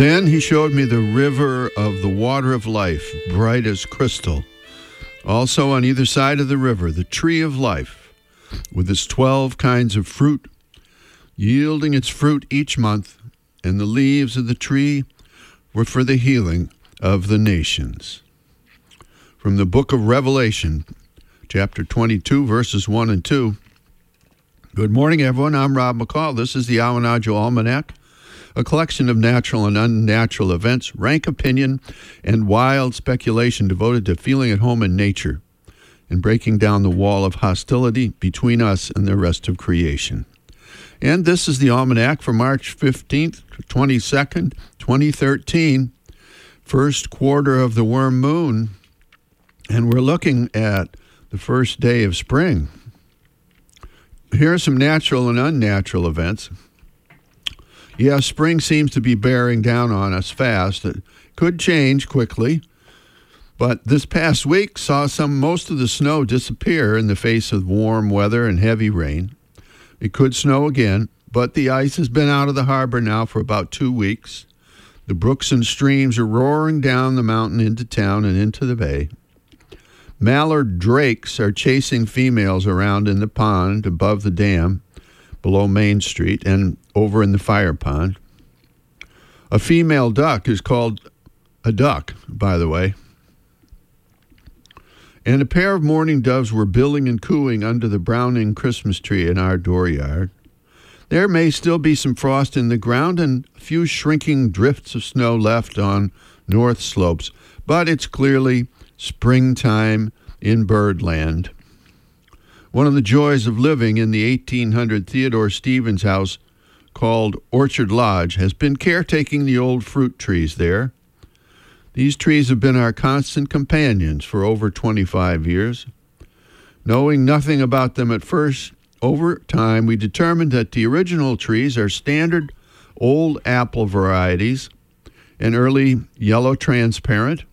Then he showed me the river of the water of life, bright as crystal. Also, on either side of the river, the tree of life, with its 12 kinds of fruit, yielding its fruit each month, and the leaves of the tree were for the healing of the nations. From the book of Revelation, chapter 22, verses 1 and 2. Good morning, everyone. I'm Rob McCall. This is the Awanadjo Almanac a collection of natural and unnatural events, rank opinion, and wild speculation devoted to feeling at home in nature and breaking down the wall of hostility between us and the rest of creation. And this is the almanac for March 15th, 22nd, 2013, first quarter of the worm moon. And we're looking at the first day of spring. Here are some natural and unnatural events. Yeah, spring seems to be bearing down on us fast. It could change quickly, but this past week saw some most of the snow disappear in the face of warm weather and heavy rain. It could snow again, but the ice has been out of the harbor now for about two weeks. The brooks and streams are roaring down the mountain into town and into the bay. Mallard drakes are chasing females around in the pond above the dam below Main Street and over in the fire pond. A female duck is called a duck, by the way. And a pair of mourning doves were billing and cooing under the Browning Christmas tree in our dooryard. There may still be some frost in the ground and a few shrinking drifts of snow left on north slopes, but it's clearly springtime in birdland. One of the joys of living in the 1800 Theodore Stevens house called Orchard Lodge has been caretaking the old fruit trees there. These trees have been our constant companions for over 25 years. Knowing nothing about them at first, over time we determined that the original trees are standard old apple varieties an early yellow transparent,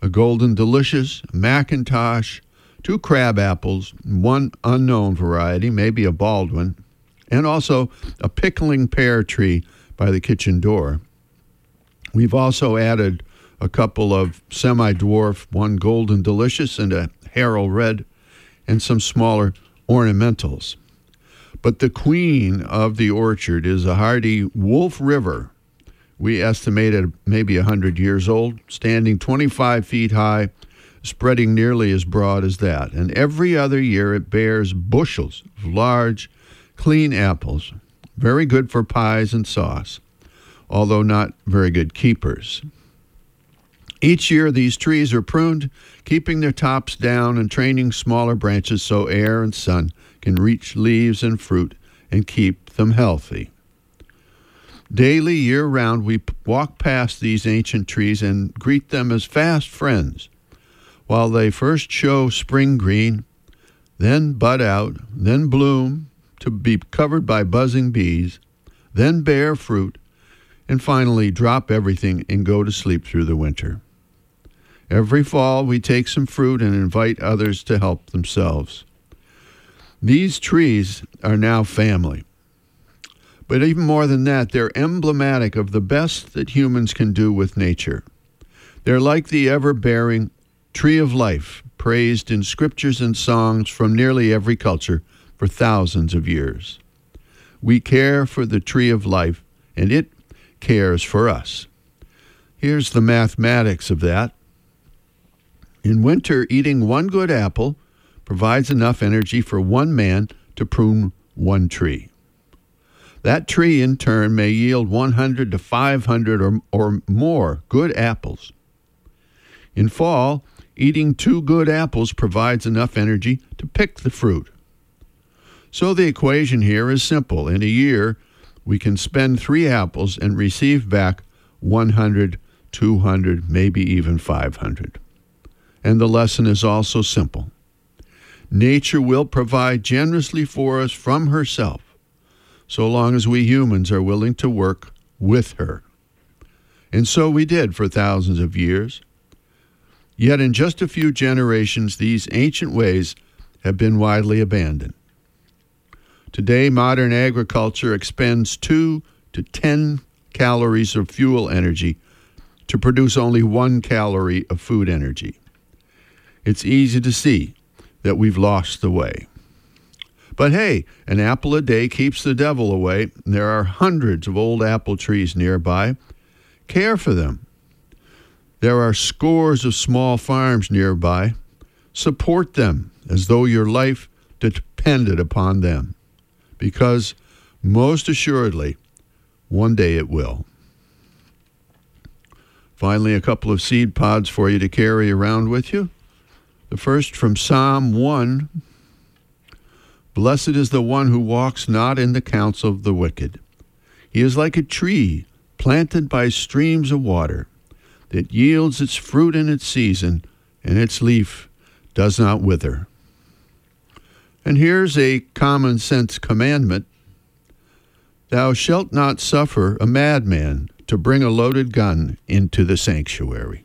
a golden delicious, McIntosh, two crab apples, one unknown variety, maybe a Baldwin, and also a pickling pear tree by the kitchen door. We've also added a couple of semi dwarf, one golden delicious and a Haralred, and some smaller ornamentals. But the queen of the orchard is a hardy Wolf River. We estimate it maybe 100 years old, standing 25 feet high spreading nearly as broad as that. And every other year it bears bushels of large, clean apples, very good for pies and sauce, although not very good keepers. Each year, these trees are pruned, keeping their tops down and training smaller branches so air and sun can reach leaves and fruit and keep them healthy. Daily, year round, we walk past these ancient trees and greet them as fast friends while they first show spring green, then bud out, then bloom to be covered by buzzing bees, then bear fruit, and finally drop everything and go to sleep through the winter. Every fall, we take some fruit and invite others to help themselves. These trees are now family. But even more than that, they're emblematic of the best that humans can do with nature. They're like the ever bearing tree of life, praised in scriptures and songs from nearly every culture for thousands of years. We care for the tree of life, and it cares for us. Here's the mathematics of that. In winter, eating one good apple provides enough energy for one man to prune one tree. That tree, in turn, may yield 100 to 500 or, or more good apples. In fall, Eating two good apples provides enough energy to pick the fruit. So the equation here is simple. In a year, we can spend three apples and receive back 100, 200, maybe even 500. And the lesson is also simple. Nature will provide generously for us from herself, so long as we humans are willing to work with her. And so we did for thousands of years. Yet in just a few generations, these ancient ways have been widely abandoned. Today, modern agriculture expends 2 to 10 calories of fuel energy to produce only one calorie of food energy. It's easy to see that we've lost the way. But hey, an apple a day keeps the devil away. There are hundreds of old apple trees nearby. Care for them. There are scores of small farms nearby. Support them as though your life depended upon them, because most assuredly, one day it will. Finally, a couple of seed pods for you to carry around with you. The first from Psalm 1 Blessed is the one who walks not in the counsel of the wicked. He is like a tree planted by streams of water that yields its fruit in its season, and its leaf does not wither. And here's a common sense commandment Thou shalt not suffer a madman to bring a loaded gun into the sanctuary.